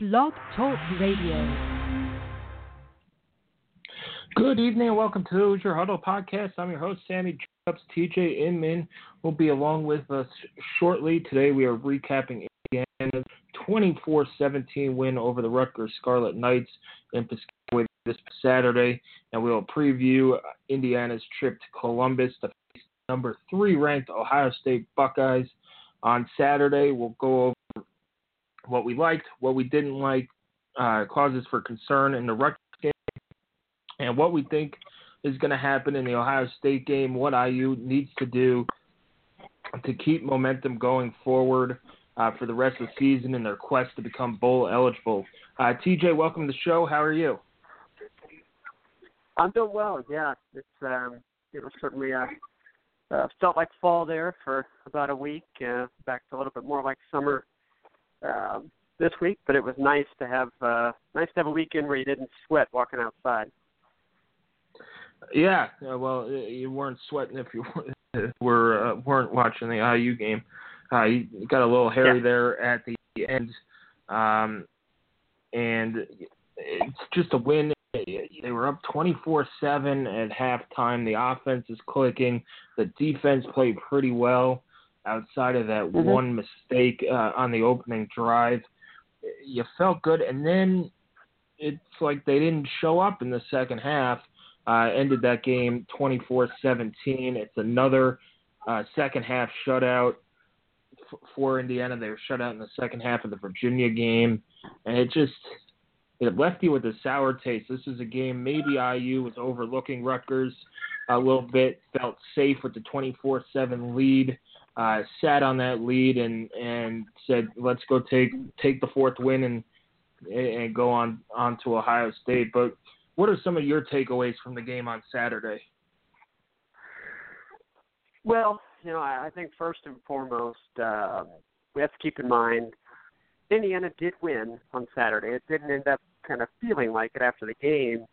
Blog Talk Radio. Good evening and welcome to Hoosier Huddle podcast. I'm your host, Sammy Jacobs. TJ Inman will be along with us shortly. Today we are recapping Indiana's 24 17 win over the Rutgers Scarlet Knights in Piscataway this Saturday, and we will preview Indiana's trip to Columbus to face number three ranked Ohio State Buckeyes on Saturday. We'll go over what we liked, what we didn't like, uh, causes for concern in the Rutgers game, and what we think is going to happen in the Ohio State game, what IU needs to do to keep momentum going forward uh, for the rest of the season in their quest to become bowl eligible. Uh, TJ, welcome to the show. How are you? I'm doing well. Yeah, it's um, it certainly uh, uh, felt like fall there for about a week. Uh, back to a little bit more like summer um, this week, but it was nice to have uh, nice to have a weekend where you didn't sweat walking outside. Yeah, well, you weren't sweating if you were uh, weren't watching the IU game. Uh, you got a little hairy yeah. there at the end, um, and it's just a win. They were up 24-7 at halftime. The offense is clicking. The defense played pretty well outside of that mm-hmm. one mistake uh, on the opening drive. You felt good, and then it's like they didn't show up in the second half. Uh, ended that game 24-17. It's another uh, second half shutout f- for Indiana. They were shut out in the second half of the Virginia game, and it just it left you with a sour taste. This is a game maybe IU was overlooking Rutgers a little bit, felt safe with the 24-7 lead, uh, sat on that lead and and said, let's go take take the fourth win and and go on on to Ohio State. But what are some of your takeaways from the game on Saturday? Well, you know, I, I think first and foremost, uh, we have to keep in mind Indiana did win on Saturday. It didn't end up kind of feeling like it after the game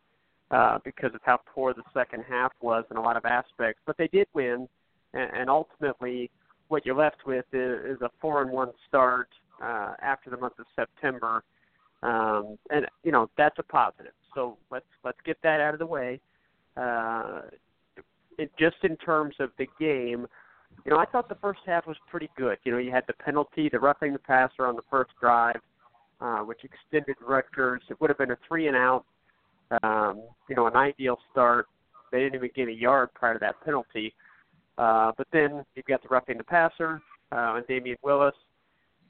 uh, because of how poor the second half was in a lot of aspects. But they did win, and, and ultimately, what you're left with is, is a four and one start uh, after the month of September, um, and you know that's a positive. So let's let's get that out of the way. Uh, it, just in terms of the game, you know, I thought the first half was pretty good. You know, you had the penalty, the roughing the passer on the first drive, uh, which extended Rutgers. It would have been a three and out. Um, you know, an ideal start. They didn't even get a yard prior to that penalty. Uh, but then you've got the roughing the passer uh, and Damion Willis.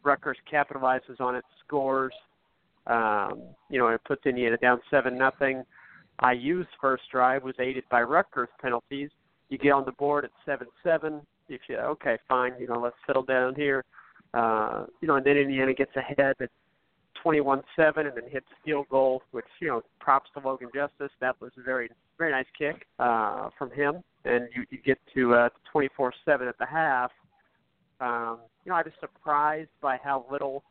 Rutgers capitalizes on it, scores. Um, you know, it puts Indiana down seven nothing. IU's first drive was aided by Rutgers penalties. You get on the board at seven seven. If You okay, fine. You know, let's settle down here. Uh, you know, and then Indiana gets ahead at twenty-one seven, and then hits field goal, which you know, props to Logan Justus. That was a very very nice kick uh, from him, and you, you get to uh, twenty-four seven at the half. Um, you know, I was surprised by how little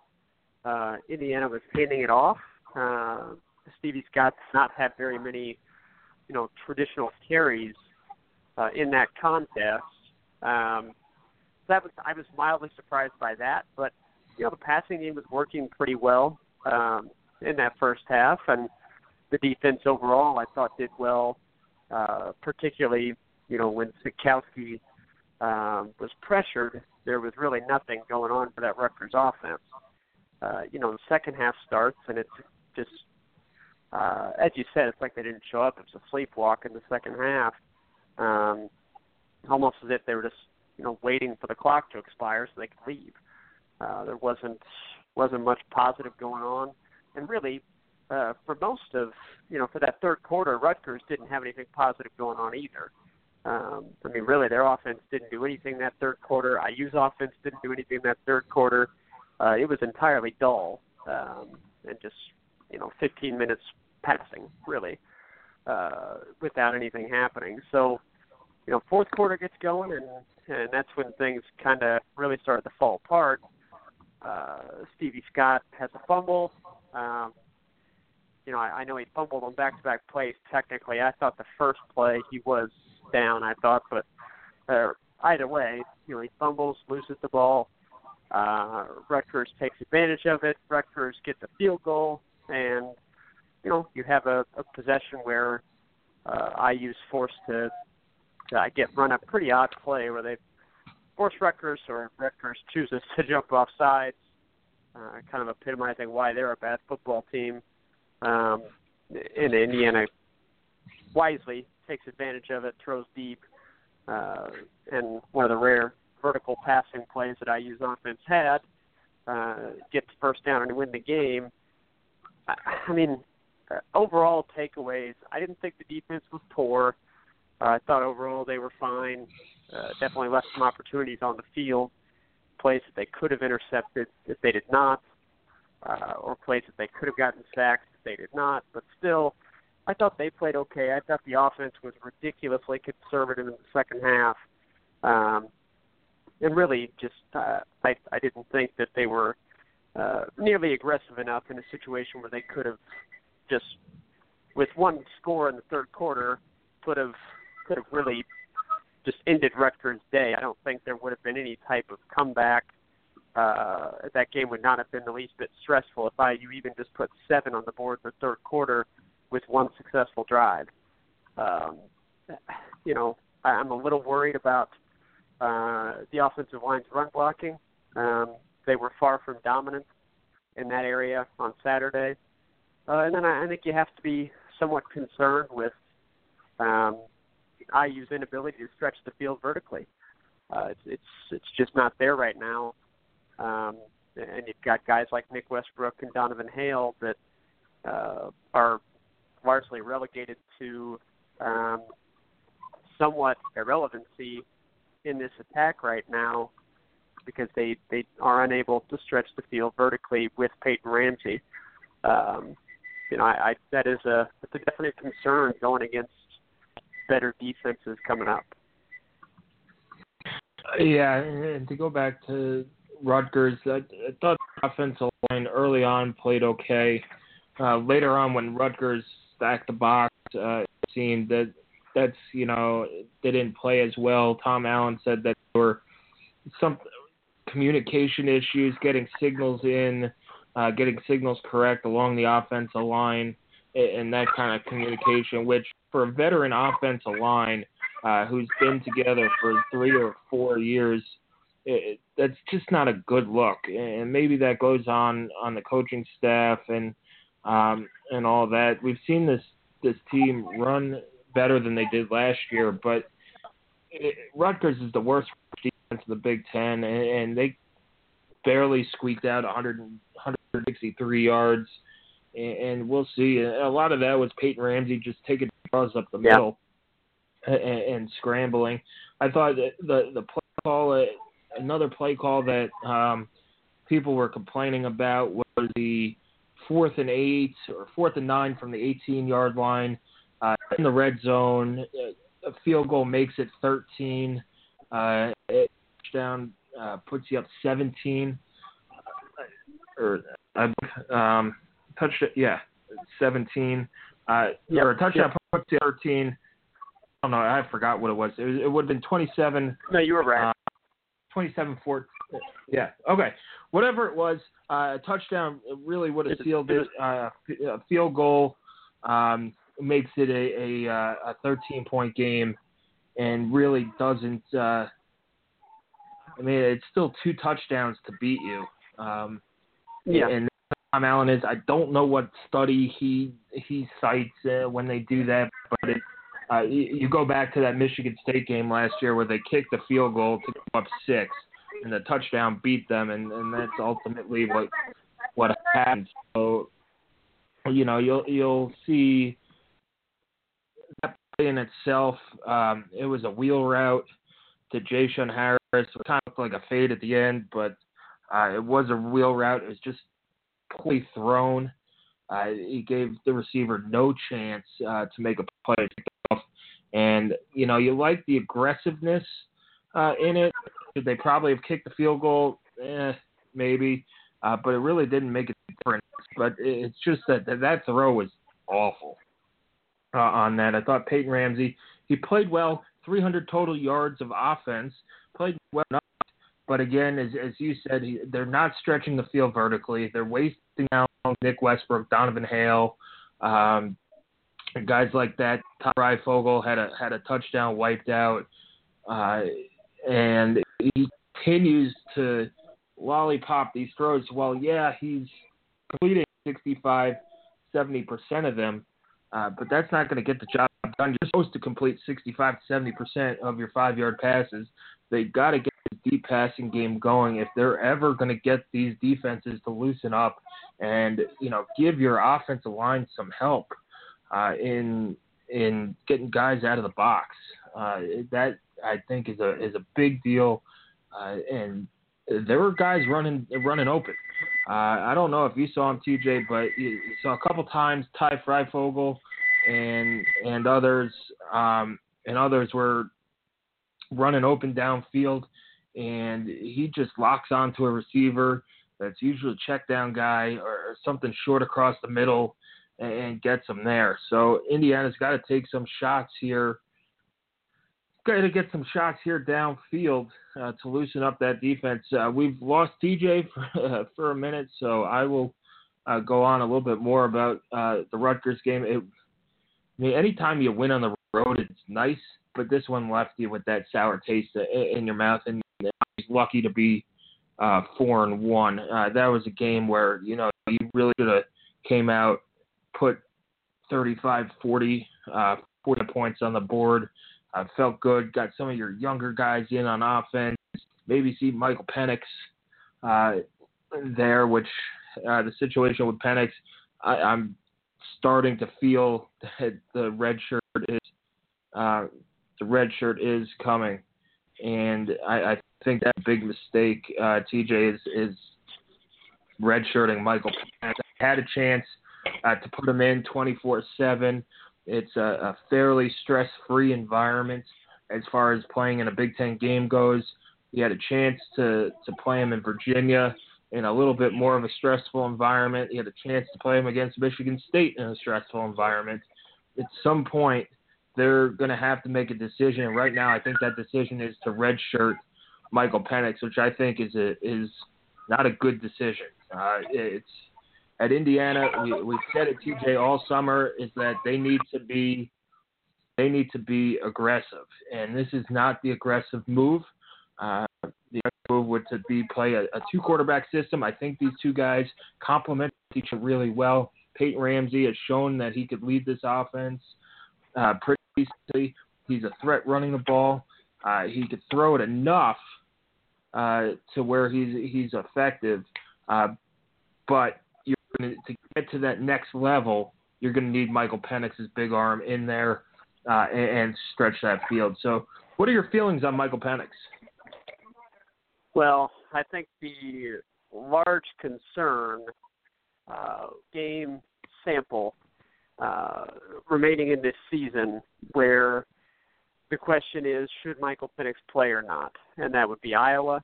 uh, Indiana was handing it off. Uh, Stevie Scott does not have very many, you know, traditional carries uh, in that contest. Um, that was I was mildly surprised by that, but you know the passing game was working pretty well um, in that first half, and the defense overall I thought did well, uh, particularly you know when Sitkowski um, was pressured, there was really nothing going on for that Rutgers offense. Uh, you know the second half starts and it's just uh, as you said, it's like they didn't show up. It was a sleepwalk in the second half, um, almost as if they were just you know waiting for the clock to expire so they could leave. Uh, there wasn't wasn't much positive going on, and really uh, for most of you know for that third quarter, Rutgers didn't have anything positive going on either. Um, I mean, really, their offense didn't do anything that third quarter. IU's offense didn't do anything that third quarter. Uh, it was entirely dull um, and just you know 15 minutes passing really uh, without anything happening. So you know, fourth quarter gets going, and and that's when things kind of really start to fall apart. Uh, Stevie Scott has a fumble. Um, you know, I, I know he fumbled on back-to-back plays. Technically, I thought the first play he was down. I thought, but uh, either way, you know, he fumbles, loses the ball. Uh, Rutgers takes advantage of it. Rutgers gets a field goal, and you know you have a, a possession where uh, IU's forced to, to I get run a pretty odd play where they force Rutgers or Rutgers chooses to jump off sides, uh, kind of epitomizing why they're a bad football team. Um, and Indiana wisely takes advantage of it, throws deep, uh, and one of the rare vertical passing plays that IU's offense had, uh, gets first down and win the game. I, I mean, uh, overall takeaways, I didn't think the defense was poor. Uh, I thought overall they were fine. Uh, definitely left some opportunities on the field, plays that they could have intercepted if they did not, uh, or plays that they could have gotten sacked if they did not. But still, I thought they played okay. I thought the offense was ridiculously conservative in the second half. Um, and really just uh, I I didn't think that they were uh, nearly aggressive enough in a situation where they could have just with one score in the third quarter could have could have really just ended Rutgers' day. I don't think there would have been any type of comeback. Uh, that game would not have been the least bit stressful if IU even just put seven on the board in the third quarter with one successful drive. Um, you know, I'm a little worried about uh, the offensive line's run blocking. Um, they were far from dominant in that area on Saturday. Uh, and then I, I think you have to be somewhat concerned with um, IU's inability to stretch the field vertically. Uh, it's it's it's just not there right now. Um, and you've got guys like Nick Westbrook and Donovan Hale that uh, are largely relegated to um, somewhat irrelevancy in this attack right now because they they are unable to stretch the field vertically with Peyton Ramsey. Um, you know, I, I that is a it's a definite concern going against better defenses coming up. Yeah, and to go back to Rutgers, I, I thought the offensive line early on played okay. Uh, later on, when Rutgers stacked the box, uh, it seemed that that's you know they didn't play as well. Tom Allen said that there were some communication issues, getting signals in, uh, getting signals correct along the offensive line, and that kind of communication. Which for a veteran offensive line uh, who's been together for three or four years, it, that's just not a good look. And maybe that goes on on the coaching staff and um, and all that. We've seen this this team run better than they did last year, but it, Rutgers is the worst defense in the Big Ten, and, and they barely squeaked out 100, 163 yards. And, and we'll see. A lot of that was Peyton Ramsey just taking draws up the middle and, and scrambling. I thought the the play call, uh, another play call that um, people were complaining about was the fourth and eight or fourth and nine from the 18 yard line uh, in the red zone. A field goal makes it 13. Uh, touchdown uh, puts you up 17. Or uh, um, touch yeah, 17. Uh, yep. Or a touchdown yep. puts you 13. I don't know. I forgot what it was. It, it would have been 27. No, you were right. Uh, 27 4. Yeah. Okay. Whatever it was, uh, a touchdown really would have sealed it. Uh, a field goal. Um, makes it a a, uh, a 13 point game, and really doesn't. Uh, I mean, it's still two touchdowns to beat you. Um, yeah. And Tom Allen is. I don't know what study he he cites uh, when they do that, but it, uh, you, you go back to that Michigan State game last year where they kicked the field goal to go up six, and the touchdown beat them, and, and that's ultimately what what happened. So, you know, you'll you'll see that play in itself, um, it was a wheel route to J-Shun Harris. It kind of looked like a fade at the end, but uh, it was a wheel route. It was just poorly thrown. Uh, he gave the receiver no chance uh, to make a play. And, you know, you like the aggressiveness uh, in it. Should they probably have kicked the field goal? Eh, maybe. Uh, but it really didn't make a difference. But it's just that that throw was awful uh, on that. I thought Peyton Ramsey, he played well, 300 total yards of offense, played well enough but again, as, as you said, he, they're not stretching the field vertically. They're wasting out Nick Westbrook, Donovan Hale, um, guys like that. Ty Fryfogle had a had a touchdown wiped out, uh, and he continues to lollipop these throws. Well, yeah, he's completing 65, 70 percent of them, uh, but that's not going to get the job done. You're supposed to complete 65 to 70 percent of your five yard passes. They've got to get the deep passing game going if they're ever going to get these defenses to loosen up and you know give your offensive line some help uh, in in getting guys out of the box. Uh, that I think is a is a big deal, uh, and there were guys running running open. Uh, I don't know if you saw him, TJ, but you, saw a couple times Ty Fryfogle and and others um, and others were running open downfield, and he just locks onto a receiver that's usually a check down guy or something short across the middle and gets them there. So Indiana's got to take some shots here. Got to get some shots here downfield uh, to loosen up that defense. Uh, we've lost TJ for, uh, for a minute, so I will uh, go on a little bit more about uh, the Rutgers game. It, I mean, anytime you win on the road, it's nice, but this one left you with that sour taste in your mouth, and was lucky to be uh, four and one. Uh, that was a game where you know you really should have came out, put 35, 40, uh, 40 points on the board. Uh, felt good. Got some of your younger guys in on offense. Maybe see Michael Penix uh, there, which uh, the situation with Penix, I, I'm starting to feel that the red shirt is uh, the red shirt is coming, and I, I think that big mistake, uh, TJ, is is redshirting Michael Penix. Had a chance uh, to put him in 24/7. It's a, a fairly stress-free environment as far as playing in a Big Ten game goes. He had a chance to to play him in Virginia in a little bit more of a stressful environment. He had a chance to play him against Michigan State in a stressful environment. At some point, they're going to have to make a decision. And right now, I think that decision is to redshirt Michael Penix, which I think is a, is not a good decision. Uh, it's at Indiana. We we said it, TJ, all summer is that they need to be they need to be aggressive, and this is not the aggressive move. Uh, the move would to be play a, a two quarterback system. I think these two guys complement each other really well. Peyton Ramsey has shown that he could lead this offense uh, pretty easily. He's a threat running the ball. Uh, he could throw it enough uh, to where he's he's effective, uh, but gonna, to get to that next level, you're going to need Michael Penix's big arm in there uh, and, and stretch that field. So, what are your feelings on Michael Penix? Well, I think the large concern uh, game sample uh, remaining in this season where the question is should Michael Penix play or not? And that would be Iowa,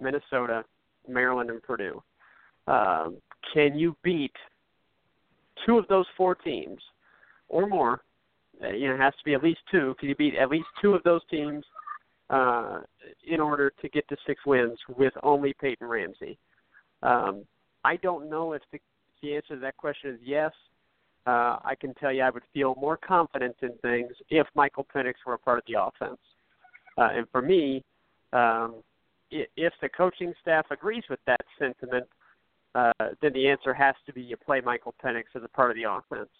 Minnesota, Maryland, and Purdue. Um, can you beat two of those four teams or more? Uh, you know, it has to be at least two. Can you beat at least two of those teams uh, in order to get to six wins with only Peyton Ramsey? Um, I don't know if the, the answer to that question is yes. Uh, I can tell you I would feel more confident in things if Michael Penix were a part of the offense. Uh, and for me, um, if the coaching staff agrees with that sentiment, uh, then the answer has to be you play Michael Penix as a part of the offense.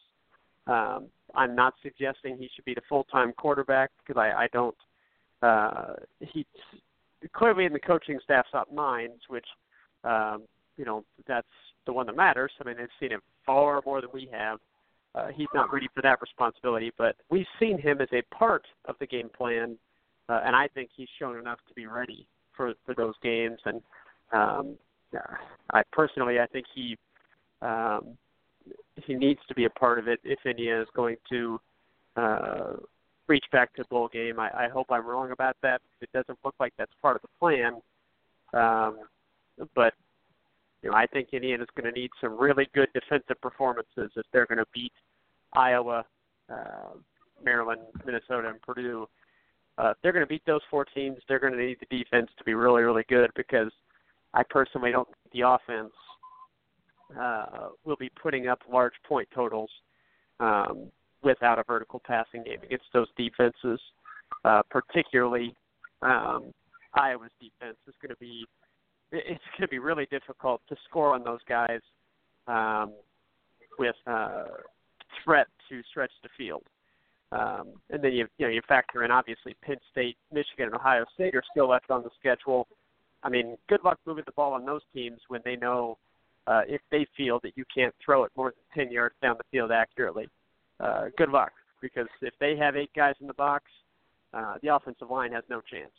Um, I'm not suggesting he should be the full-time quarterback because I, I don't uh, he's clearly in the coaching staff's minds, which um, you know that's the one that matters. I mean, they've seen him far more than we have. Uh, he's not ready for that responsibility, but we've seen him as a part of the game plan, uh, and I think he's shown enough to be ready for for those games. And um, I personally, I think he um, he needs to be a part of it if India is going to uh, reach back to bowl game. I, I hope I'm wrong about that. It doesn't look like that's part of the plan. Um, but you know, I think Indiana's going to need some really good defensive performances if they're going to beat Iowa, uh, Maryland, Minnesota, and Purdue uh, if they're going to beat those four teams, they're going to need the defense to be really, really good because I personally don't think the offense uh, will be putting up large point totals um, without a vertical passing game against those defenses. Uh, particularly, um, Iowa's defense is going to be it's going to be really difficult to score on those guys um, with uh, threat to stretch the field. Um, and then you you know you factor in obviously Penn State, Michigan, and Ohio State are still left on the schedule. I mean, good luck moving the ball on those teams when they know uh, if they feel that you can't throw it more than 10 yards down the field accurately. Uh, good luck, because if they have eight guys in the box, uh, the offensive line has no chance.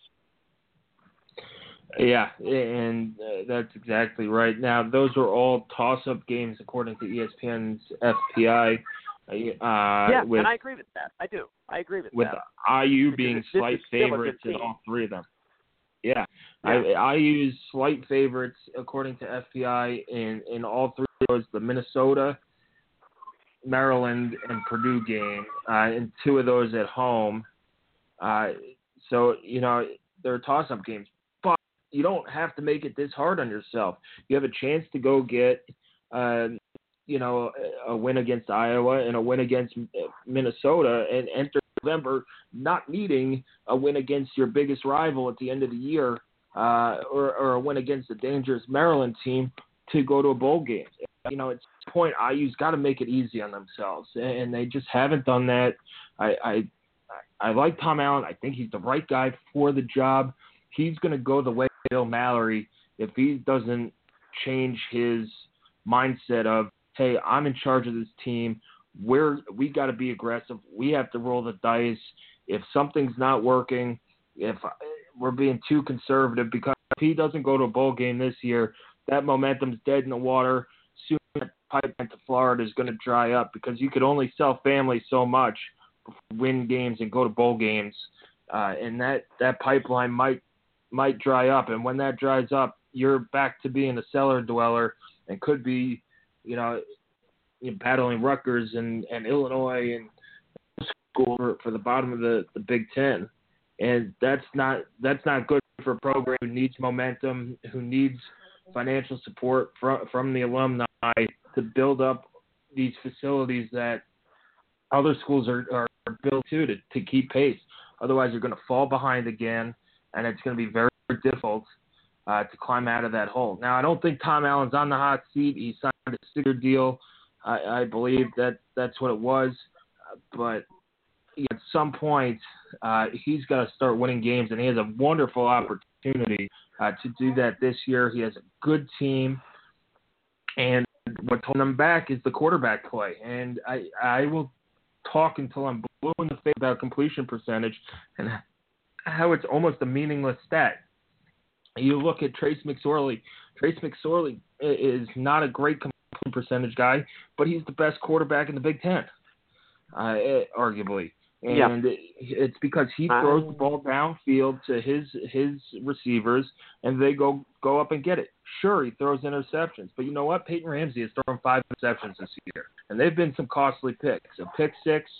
Yeah, and uh, that's exactly right. Now, those are all toss-up games according to ESPN's FPI. Uh, yeah, with, and I agree with that. I do. I agree with, with that. With IU being slight favorites in all three of them. Yeah, yeah. I, I use slight favorites according to FPI in in all three of those: the Minnesota, Maryland, and Purdue game, uh, and two of those at home. Uh, so you know they're toss-up games, but you don't have to make it this hard on yourself. You have a chance to go get. Uh, you know, a win against Iowa and a win against Minnesota and enter November not needing a win against your biggest rival at the end of the year uh, or, or a win against a dangerous Maryland team to go to a bowl game. You know, it's the point IU's got to make it easy on themselves, and they just haven't done that. I, I I like Tom Allen. I think he's the right guy for the job. He's going to go the way Bill Mallory if he doesn't change his mindset of, hey, I'm in charge of this team we're we got to be aggressive. We have to roll the dice. If something's not working, if we're being too conservative, because if he doesn't go to a bowl game this year, that momentum's dead in the water. Soon that pipeline to Florida is going to dry up because you could only sell family so much, win games and go to bowl games, uh, and that that pipeline might might dry up. And when that dries up, you're back to being a cellar dweller and could be, you know, you know, battling Rutgers and, and Illinois and school for, for the bottom of the, the Big Ten, and that's not that's not good for a program who needs momentum, who needs financial support from from the alumni to build up these facilities that other schools are, are built to, to to keep pace. Otherwise, you're going to fall behind again, and it's going to be very difficult uh, to climb out of that hole. Now, I don't think Tom Allen's on the hot seat. He signed a six-year deal I, I believe that that's what it was. But at some point, uh, he's got to start winning games, and he has a wonderful opportunity uh, to do that this year. He has a good team, and what's holding him back is the quarterback play. And I, I will talk until I'm blue in the face about completion percentage and how it's almost a meaningless stat. You look at Trace McSorley. Trace McSorley is not a great percentage guy, but he's the best quarterback in the Big Ten, uh, eh, arguably. And yeah. it's because he throws the ball downfield to his his receivers, and they go go up and get it. Sure, he throws interceptions, but you know what? Peyton Ramsey has thrown five interceptions this year, and they've been some costly picks. A pick six,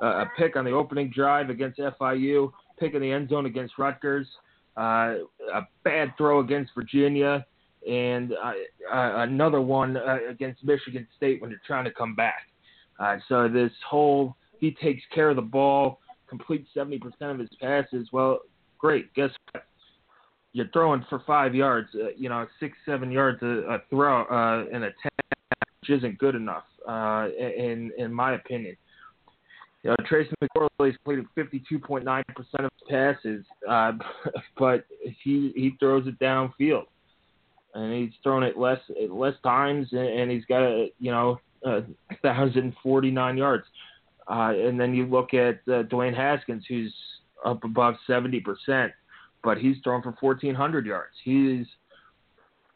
uh, a pick on the opening drive against FIU, pick in the end zone against Rutgers, uh, a bad throw against Virginia, and uh, uh, another one uh, against Michigan State when they're trying to come back. Uh, so this whole he takes care of the ball, completes 70% of his passes. Well, great. Guess what? You're throwing for five yards, uh, you know, six, seven yards a, a throw uh, in a ten, which isn't good enough, uh, in in my opinion. You know, Trace McSorley's completed 52.9% of passes, but he he throws it downfield and he's thrown it less less times, and, he's got a you know a thousand forty nine yards. Uh, and then you look at uh, Dwayne Haskins, who's up above seventy percent, but he's thrown for fourteen hundred yards. He's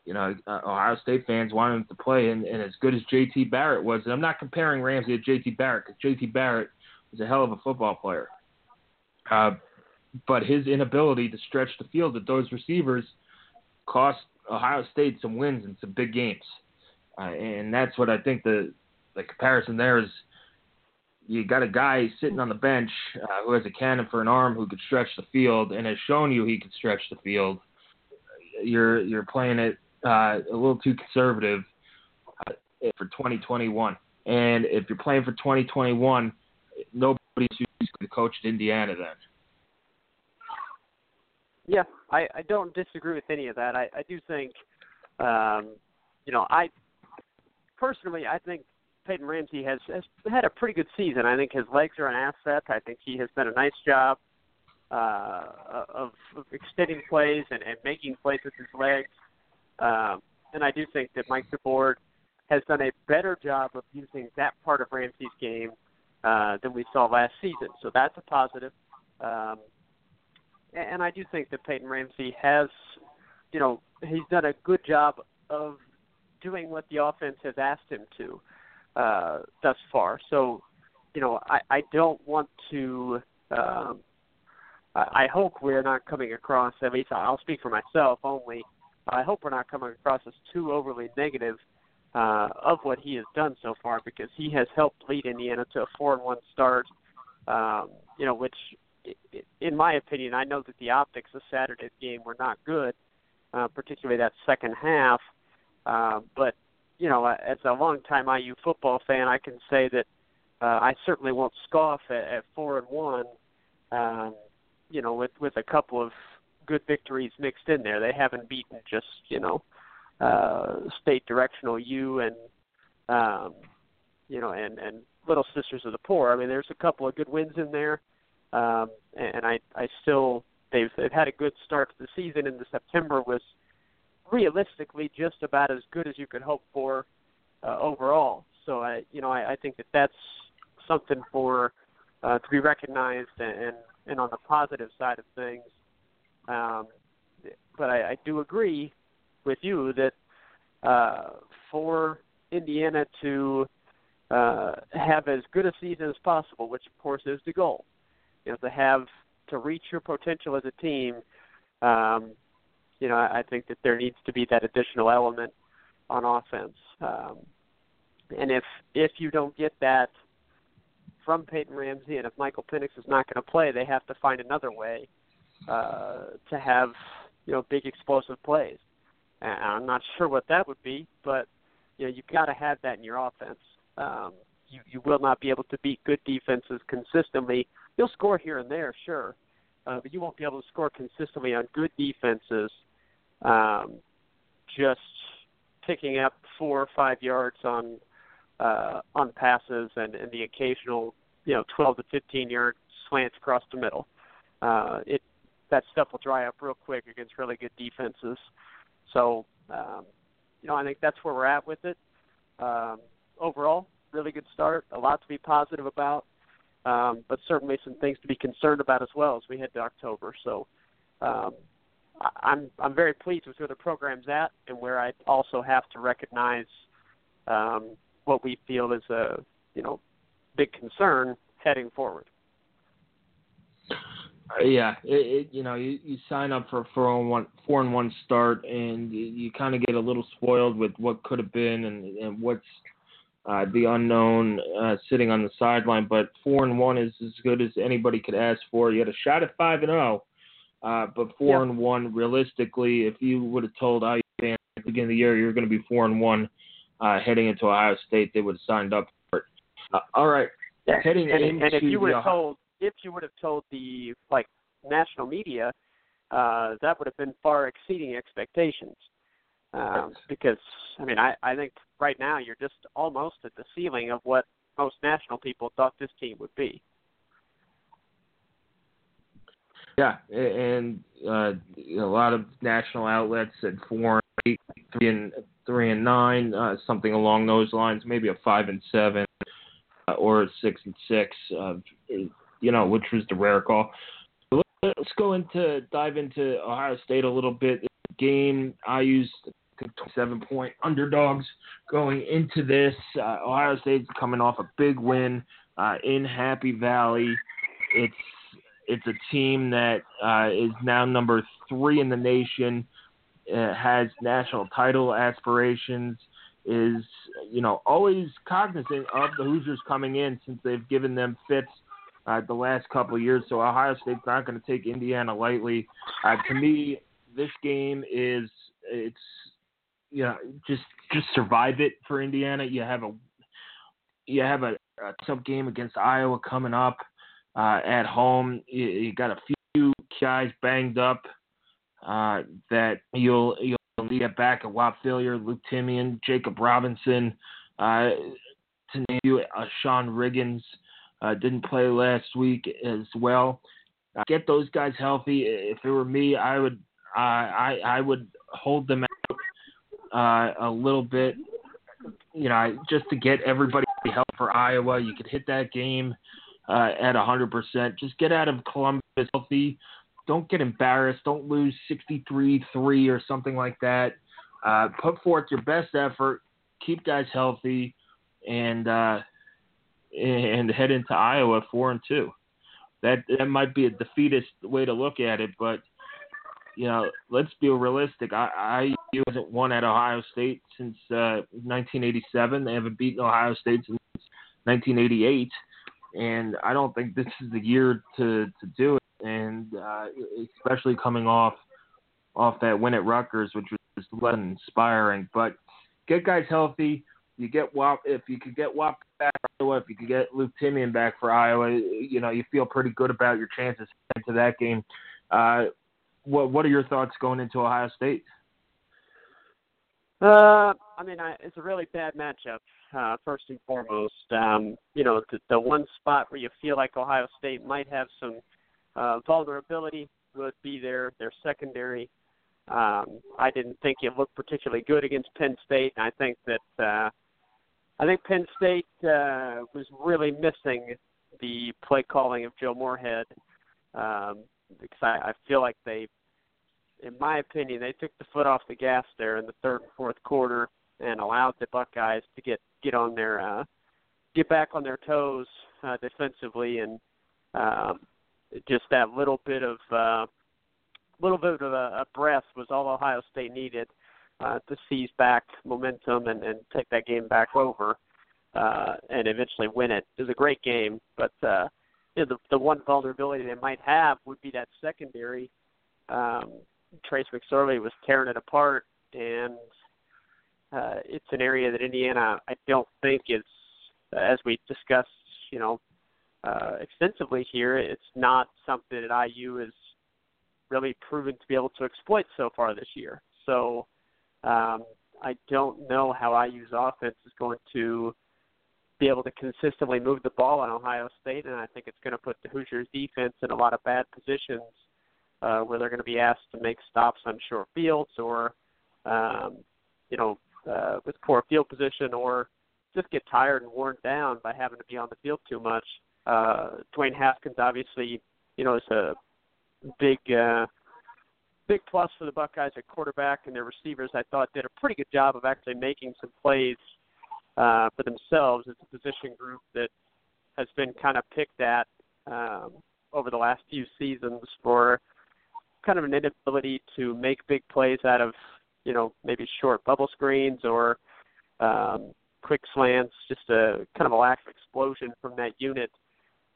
you know, uh, Ohio State fans want him to play, and, and as good as J.T. Barrett was, and I'm not comparing Ramsey to J.T. Barrett because J.T. Barrett was a hell of a football player. Uh, but his inability to stretch the field with those receivers cost Ohio State some wins in some big games, uh, and that's what I think the the comparison there is. you got a guy sitting on the bench uh, who has a cannon for an arm who could stretch the field and has shown you he can stretch the field. You're you're playing it uh, a little too conservative uh, for 2021. And if you're playing for 2021, nobody's going to coach at Indiana then. Yeah, I, I don't disagree with any of that. I, I do think, um, you know, I personally I think Peyton Ramsey has, has had a pretty good season. I think his legs are an asset. I think he has done a nice job uh, of, of extending plays and, and making plays with his legs. Um, and I do think that Mike DeBord has done a better job of using that part of Ramsey's game uh, than we saw last season. So that's a positive. Um, and I do think that Peyton Ramsey has, you know, he's done a good job of doing what the offense has asked him to uh, thus far. So, you know, I, I don't want to. Um, I, hope we're not coming across. At least I'll speak for myself only. I hope we're not coming across as too overly negative uh, of what he has done so far because he has helped lead Indiana to a four and one start. Um, you know, which, in my opinion, I know that the optics of Saturday's game were not good, uh, particularly that second half. Uh, but you know, as a longtime IU football fan, I can say that uh, I certainly won't scoff at, at four and one. Um, you know, with with a couple of good victories mixed in there. They haven't beaten just you know uh, state directional U and um, you know and and Little Sisters of the Poor. I mean, there's a couple of good wins in there, um, and I I still they've they've had a good start to the season. And the September was realistically just about as good as you could hope for uh, overall. So I, you know, I, I think that that's something for uh, to be recognized and, and on the positive side of things. Um, but I, I do agree with you that uh, for Indiana to uh, have as good a season as possible, which of course is the goal, know, to have to reach your potential as a team, um, you know, I, I think that there needs to be that additional element on offense. Um, and if if you don't get that from Peyton Ramsey, and if Michael Penix is not going to play, they have to find another way uh, to have you know big explosive plays. And I'm not sure what that would be, but you know you've got to have that in your offense. Um, you you will not be able to beat good defenses consistently. You'll score here and there, sure, uh, but you won't be able to score consistently on good defenses um, just picking up four or five yards on uh, on passes and, and the occasional you know 12 to 15 yard slants across the middle. Uh, it that stuff will dry up real quick against really good defenses. So um, you know I think that's where we're at with it. Um, overall, really good start. A lot to be positive about, um, but certainly some things to be concerned about as well as we head to October. So um, I'm I'm very pleased with where the program's at, and where I also have to recognize um, what we feel is a you know big concern heading forward. Uh, yeah, it, it, you know, you, you sign up for a four and one four and one start, and you, you kind of get a little spoiled with what could have been and, and what's uh, the unknown uh, sitting on the sideline. But four and one is as good as anybody could ask for. You had a shot at five and zero. Oh, uh, but four yeah. and one, realistically, if you would have told IU fans at the beginning of the year you're going to be four and one uh, heading into Ohio State, they would have signed up for it. Uh, all right, yeah. heading and, into and if you would have told if you would have told the like national media, uh, that would have been far exceeding expectations. Um, because I mean, I, I think right now you're just almost at the ceiling of what most national people thought this team would be. Yeah, and uh, a lot of national outlets said four and eight, three and three and nine, uh, something along those lines. Maybe a five and seven, uh, or a six and six. Uh, you know, which was the rare call. Let's go into dive into Ohio State a little bit. Game I used seven point underdogs going into this. Uh, Ohio State's coming off a big win uh, in Happy Valley. It's it's a team that uh, is now number three in the nation, uh, has national title aspirations. is you know always cognizant of the Hoosiers coming in since they've given them fits uh, the last couple of years. So Ohio State's not going to take Indiana lightly. Uh, to me, this game is it's you know just just survive it for Indiana. You have a you have a, a tough game against Iowa coming up uh, at home. You, you got a few guys banged up uh, that you'll you'll need get back at Whop Philyor. Luke Timian, Jacob Robinson, uh, to name you, uh, Sean Riggins uh, didn't play last week as well. Uh, get those guys healthy. If it were me, I would I I would hold them uh, a little bit. You know, just to get everybody help for Iowa. You could hit that game uh, at 100%. Just get out of Columbus healthy. Don't get embarrassed. Don't lose 63 3 or something like that. Uh, put forth your best effort. Keep guys healthy. And uh, and head into Iowa four and two. That that might be a defeatist way to look at it, but you know, let's be realistic. I, IU hasn't won at Ohio State since uh, 1987. They haven't beaten Ohio State since 1988, and I don't think this is the year to to do it. And uh, especially coming off off that win at Rutgers, which was less inspiring. But get guys healthy. You get Whop if you could get Whop back for Iowa, if you could get Luke Timian back for Iowa, you know you feel pretty good about your chances into that game. Uh, what what are your thoughts going into Ohio State? Uh, I mean, I, it's a really bad matchup. Uh, first and foremost, um, you know, the, the one spot where you feel like Ohio State might have some uh, vulnerability would be their their secondary. Um, I didn't think it looked particularly good against Penn State. And I think that uh, I think Penn State uh, was really missing the play calling of Joe Moorhead um, because I, I feel like they, in my opinion, they took the foot off the gas there in the third and fourth quarter and allowed the Buckeyes to get get on their uh, get back on their toes uh, defensively and um, just that little bit of uh, little bit of a, a breath was all Ohio State needed uh, to seize back momentum and, and take that game back over uh, and eventually win it. It was a great game, but uh, you know, the, the one vulnerability they might have would be that secondary. Um, Trace McSorley was tearing it apart, and uh, it's an area that Indiana I don't think is, as we discussed, you know, uh, extensively here. It's not something that IU is really proven to be able to exploit so far this year. So um, I don't know how IU's offense is going to be able to consistently move the ball on Ohio State, and I think it's going to put the Hoosiers defense in a lot of bad positions uh, where they're going to be asked to make stops on short fields or, um, you know, uh, with poor field position or just get tired and worn down by having to be on the field too much. Uh, Dwayne Haskins obviously, you know, is a big uh, big plus for the Buckeyes at quarterback and their receivers. I thought did a pretty good job of actually making some plays uh, for themselves. It's a position group that has been kind of picked at um, over the last few seasons for kind of an inability to make big plays out of you know maybe short bubble screens or um, quick slants. Just a kind of a lack of explosion from that unit.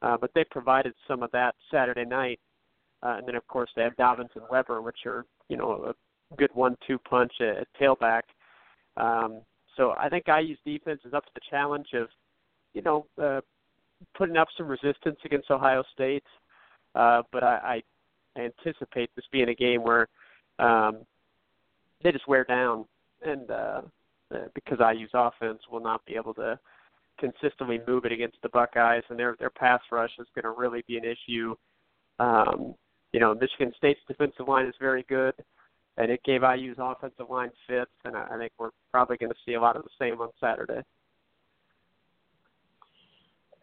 Uh, but they provided some of that Saturday night uh, and then of course they have Dobbins and Weber, which are you know a good one-two punch at, at tailback. Um, so I think IU's defense is up to the challenge of you know uh, putting up some resistance against Ohio State. Uh, but I, I anticipate this being a game where um, they just wear down, and uh, because IU's offense will not be able to consistently move it against the Buckeyes, and their their pass rush is going to really be an issue. Um, you know, Michigan State's defensive line is very good, and it gave IU's offensive line fits, and I think we're probably going to see a lot of the same on Saturday.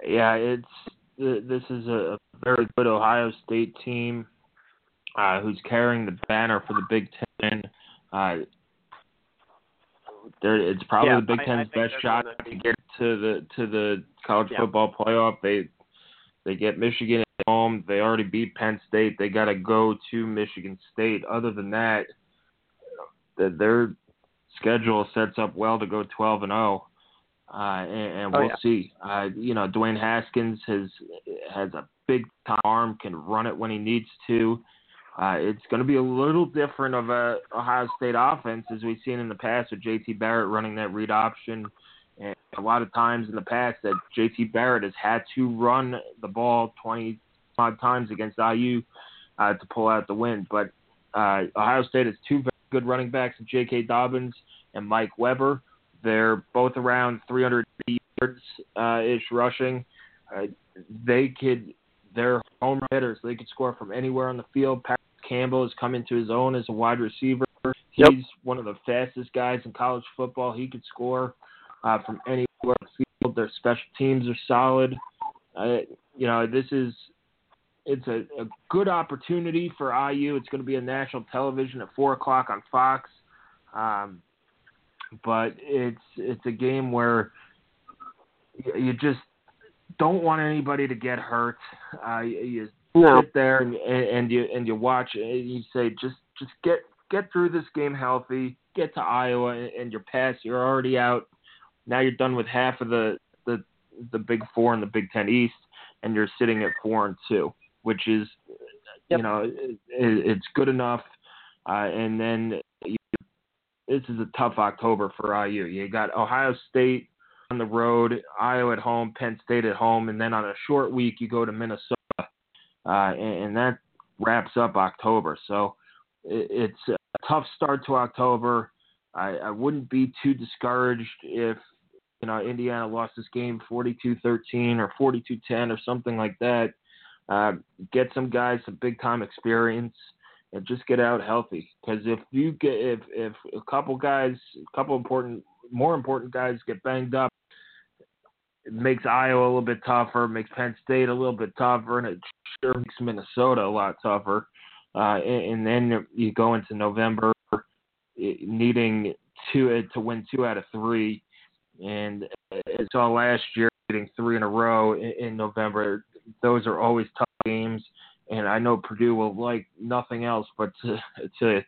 Yeah, it's this is a very good Ohio State team uh, who's carrying the banner for the Big Ten. Uh, it's probably yeah, the Big Ten's I, best shot to get to the to the college yeah. football playoff. They they get Michigan at home. They already beat Penn State. They got to go to Michigan State. Other than that, they're schedule sets up well to go 12 and 0. Uh, and, and oh, we'll yeah. see. Uh, you know, Dwayne Haskins has has a big time arm, can run it when he needs to. Uh, it's going to be a little different of a Ohio State offense as we've seen in the past with J.T. Barrett running that read option. And a lot of times in the past that J.T. Barrett has had to run the ball 25 times against IU uh, to pull out the win. But uh, Ohio State has two very good running backs, J.K. Dobbins and Mike Weber. They're both around 300 yards uh, ish rushing. Uh, they could, they're home hitters. They could score from anywhere on the field. Campbell has come into his own as a wide receiver. He's Yep. one of the fastest guys in college football. He could score uh, from anywhere on the field. Their special teams are solid. Uh, you know, this is it's a, a good opportunity for IU. It's going to be a national television at four o'clock on Fox. Um, but it's it's a game where you, you just don't want anybody to get hurt. Uh, you No. sit there and, and you and you watch and you say just just get get through this game healthy, get to Iowa and, and you're past. You're already out. Now you're done with half of the the the Big Four and the Big Ten East, and you're sitting at four and two, which is Yep. you know it, it's good enough. Uh, and then you, this is a tough October for IU. You got Ohio State on the road, Iowa at home, Penn State at home, and then on a short week you go to Minnesota, uh, and, and that wraps up October. So it, it's a tough start to October. I, I wouldn't be too discouraged if you know Indiana lost this game 42-13 or 42-10 or something like that. Uh, get some guys some big time experience and just get out healthy. Because if you get if if a couple guys, a couple important, more important guys get banged up, it makes Iowa a little bit tougher, makes Penn State a little bit tougher, and it sure makes Minnesota a lot tougher. Uh, and, then you go into November needing two to win two out of three, and it's all last year getting three in a row in, November. Those are always tough games and I know Purdue will like nothing else but to to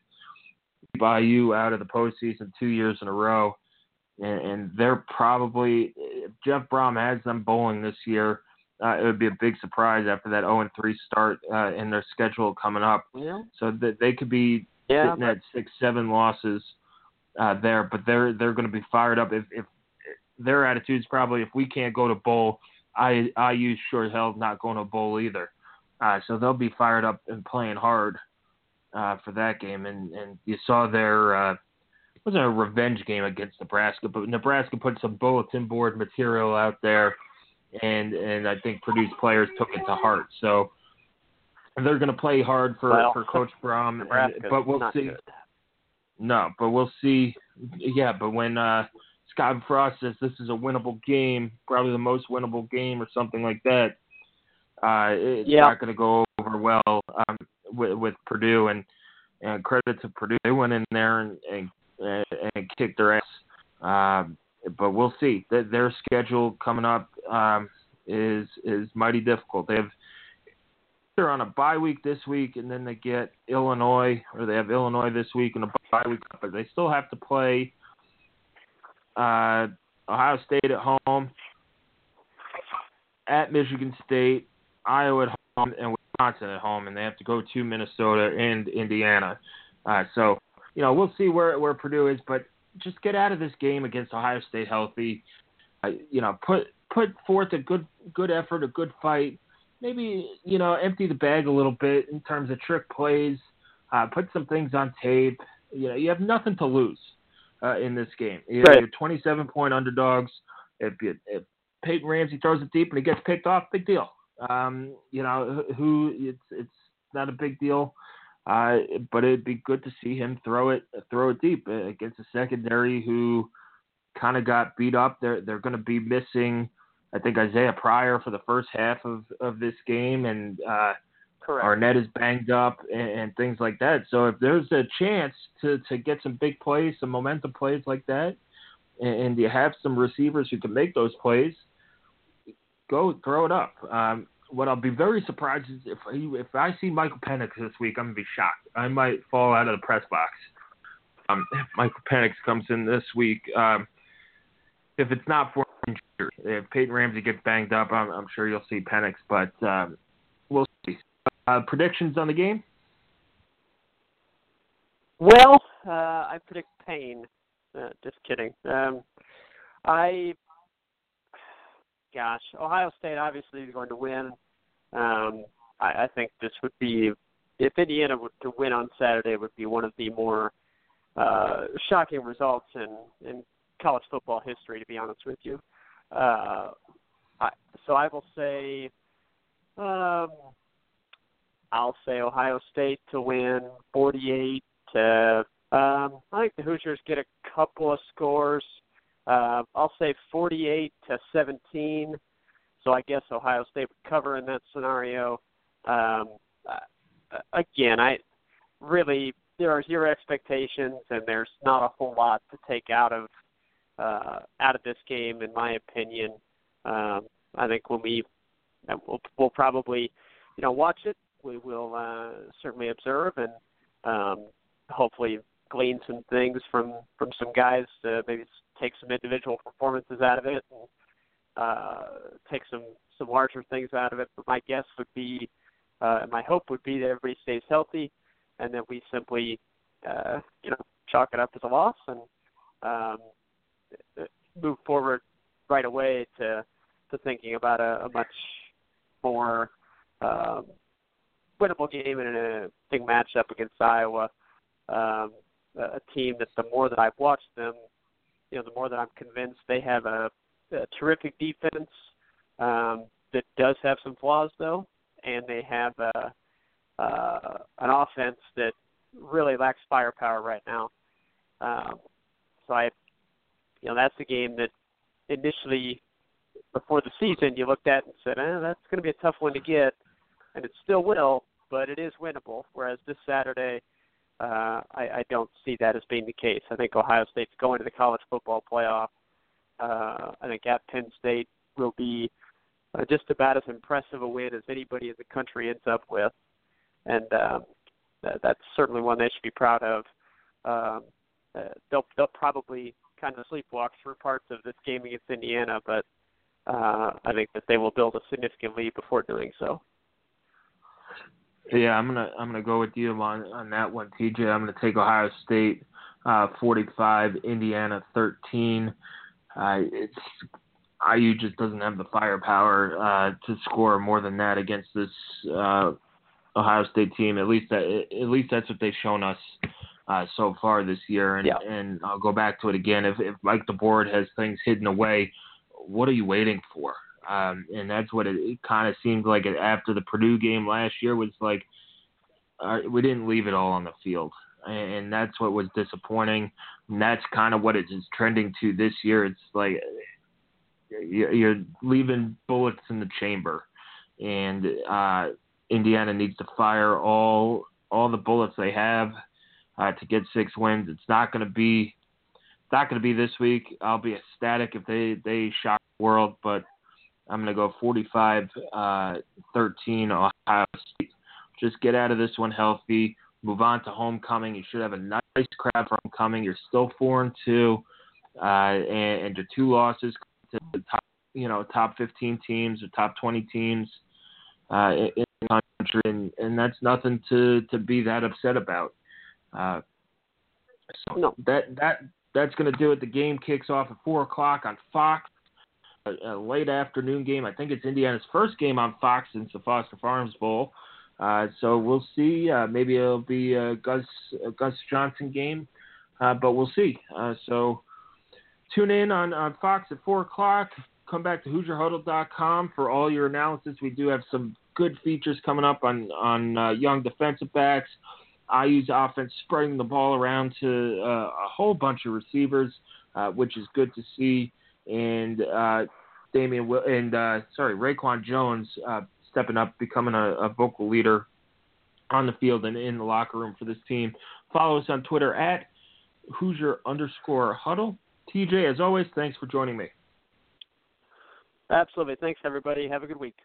buy you out of the postseason two years in a row, and they're probably if Jeff Brohm has them bowling this year. Uh, it would be a big surprise after that 0 and 3 start uh, in their schedule coming up. Yeah. So that they could be Yeah. sitting at six, seven losses uh, there, but they're they're going to be fired up if, if their attitude is probably if we can't go to bowl, I IU's sure hell not going to bowl either. Uh, so they'll be fired up and playing hard uh, for that game. And, and you saw their uh, wasn't a revenge game against Nebraska, but Nebraska put some bulletin board material out there, and and I think Purdue's players took it to heart. So they're going to play hard for Well, for Coach Brohm, and, but we'll see. good. No, but we'll see. Yeah, but when uh, Scott Frost says this is a winnable game, probably the most winnable game or something like that, uh, it's Yeah. not going to go over well um, with, with Purdue. And, and credit to Purdue, they went in there and and, and, and kicked their ass. Um, but we'll see. Their schedule coming up um, is is mighty difficult. They have they're on a bye week this week, and then they get Illinois, or they have Illinois this week and a bye week, but they still have to play uh, Ohio State at home, at Michigan State, Iowa at home, and Wisconsin at home, and they have to go to Minnesota and Indiana. Uh, so, you know, we'll see where where Purdue is, but just get out of this game against Ohio State healthy. Uh, you know, put put forth a good good effort, a good fight. Maybe you know, empty the bag a little bit in terms of trick plays. Uh, put some things on tape. You know, you have nothing to lose uh, in this game. You know, Right. You're 27 point underdogs. If, you, if Peyton Ramsey throws it deep and he gets picked off, big deal. Um, you know, who it's it's not a big deal. Uh, but it'd be good to see him throw it throw it deep uh, against a secondary who kind of got beat up. They're they're going to be missing, I think Isaiah Pryor for the first half of of this game, and uh, Correct. Arnette is banged up and, and things like that. So if there's a chance to to get some big plays, some momentum plays like that, and, and you have some receivers who can make those plays, go throw it up. Um, what I'll be very surprised is if he, if I see Michael Penix this week, I'm gonna be shocked. I might fall out of the press box. um, if Michael Penix comes in this week. Um, if it's not for injury, if Peyton Ramsey gets banged up, I'm, I'm sure you'll see Penix, but um, we'll see. Uh, predictions on the game? Well, uh, I predict pain. Uh, just kidding. Um, I, gosh, Ohio State obviously is going to win. Um, I, I think this would be, if Indiana were to win on Saturday, would be one of the more uh, shocking results in, in college football history, to be honest with you. Uh, I, so I will say, um, I'll say Ohio State to win 48 to. Um, I think the Hoosiers get a couple of scores. Uh, I'll say 48 to 17. So I guess Ohio State would cover in that scenario. Um, uh, again, I really there are zero expectations, and there's not a whole lot to take out of uh, out of this game, in my opinion. Um, I think when we we'll, we'll probably you know watch it, we will uh, certainly observe and um, hopefully glean some things from from some guys to maybe take some individual performances out of it and uh, take some some larger things out of it. But my guess would be, uh, my hope would be that everybody stays healthy, and that we simply, uh, you know, chalk it up as a loss and um, move forward right away to to thinking about a, a much more um, winnable game and a big matchup against Iowa. Um, a team that the more that I've watched them, you know, the more that I'm convinced they have a, a terrific defense um, that does have some flaws though, and they have a, uh, an offense that really lacks firepower right now. Um, so I, you know, that's a game that initially before the season you looked at and said, eh, that's going to be a tough one to get, and it still will, but it is winnable. Whereas this Saturday, uh, I, I don't see that as being the case. I think Ohio State's going to the college football playoff. Uh, I think at Penn State will be uh, just about as impressive a win as anybody in the country ends up with, and um, that, that's certainly one they should be proud of. Um, uh, they'll they'll probably kind of sleepwalk through parts of this game against Indiana, but uh, I think that they will build a significant lead before doing so. Yeah, I'm gonna I'm gonna go with you on on that one, TJ. I'm gonna take Ohio State, uh, 45, Indiana 13. Uh, it's IU just doesn't have the firepower uh, to score more than that against this uh, Ohio State team. At least that, at least that's what they've shown us uh, so far this year. And yeah. and I'll go back to it again. If if Mike DeBord has things hidden away, what are you waiting for? Um, and that's what it, it kind of seemed like after the Purdue game last year was like uh, we didn't leave it all on the field, and, and that's what was disappointing. And that's kind of what it is trending to this year. It's like you're leaving bullets in the chamber, and uh, Indiana needs to fire all all the bullets they have uh, to get six wins. It's not going to be not going to be this week. I'll be ecstatic if they they shock the world, but I'm going to go 45 uh, 13 Ohio State. Just get out of this one healthy. Move on to homecoming. You should have a nice crowd for homecoming. You're still four and two, uh, and, and your two losses to the top, you know, top 15 teams or top 20 teams uh, in the country, and, and that's nothing to to be that upset about. Uh, so no. that that that's going to do it. The game kicks off at four o'clock on Fox. A, late afternoon game. I think it's Indiana's first game on Fox since the Foster Farms Bowl. Uh, so we'll see. Uh, maybe it'll be a Gus a Gus Johnson game, uh, but we'll see. Uh, so tune in on, on Fox at four o'clock. Come back to HoosierHuddle.com for all your analysis. We do have some good features coming up on on uh, young defensive backs. IU's offense spreading the ball around to uh, a whole bunch of receivers, which is good to see. And Damian Will- and uh, sorry, Reakwon Jones uh, stepping up, becoming a, a, vocal leader on the field and in the locker room for this team. Follow us on Twitter at Hoosier underscore Huddle. TJ, as always, thanks for joining me. Absolutely. Thanks, everybody. Have a good week.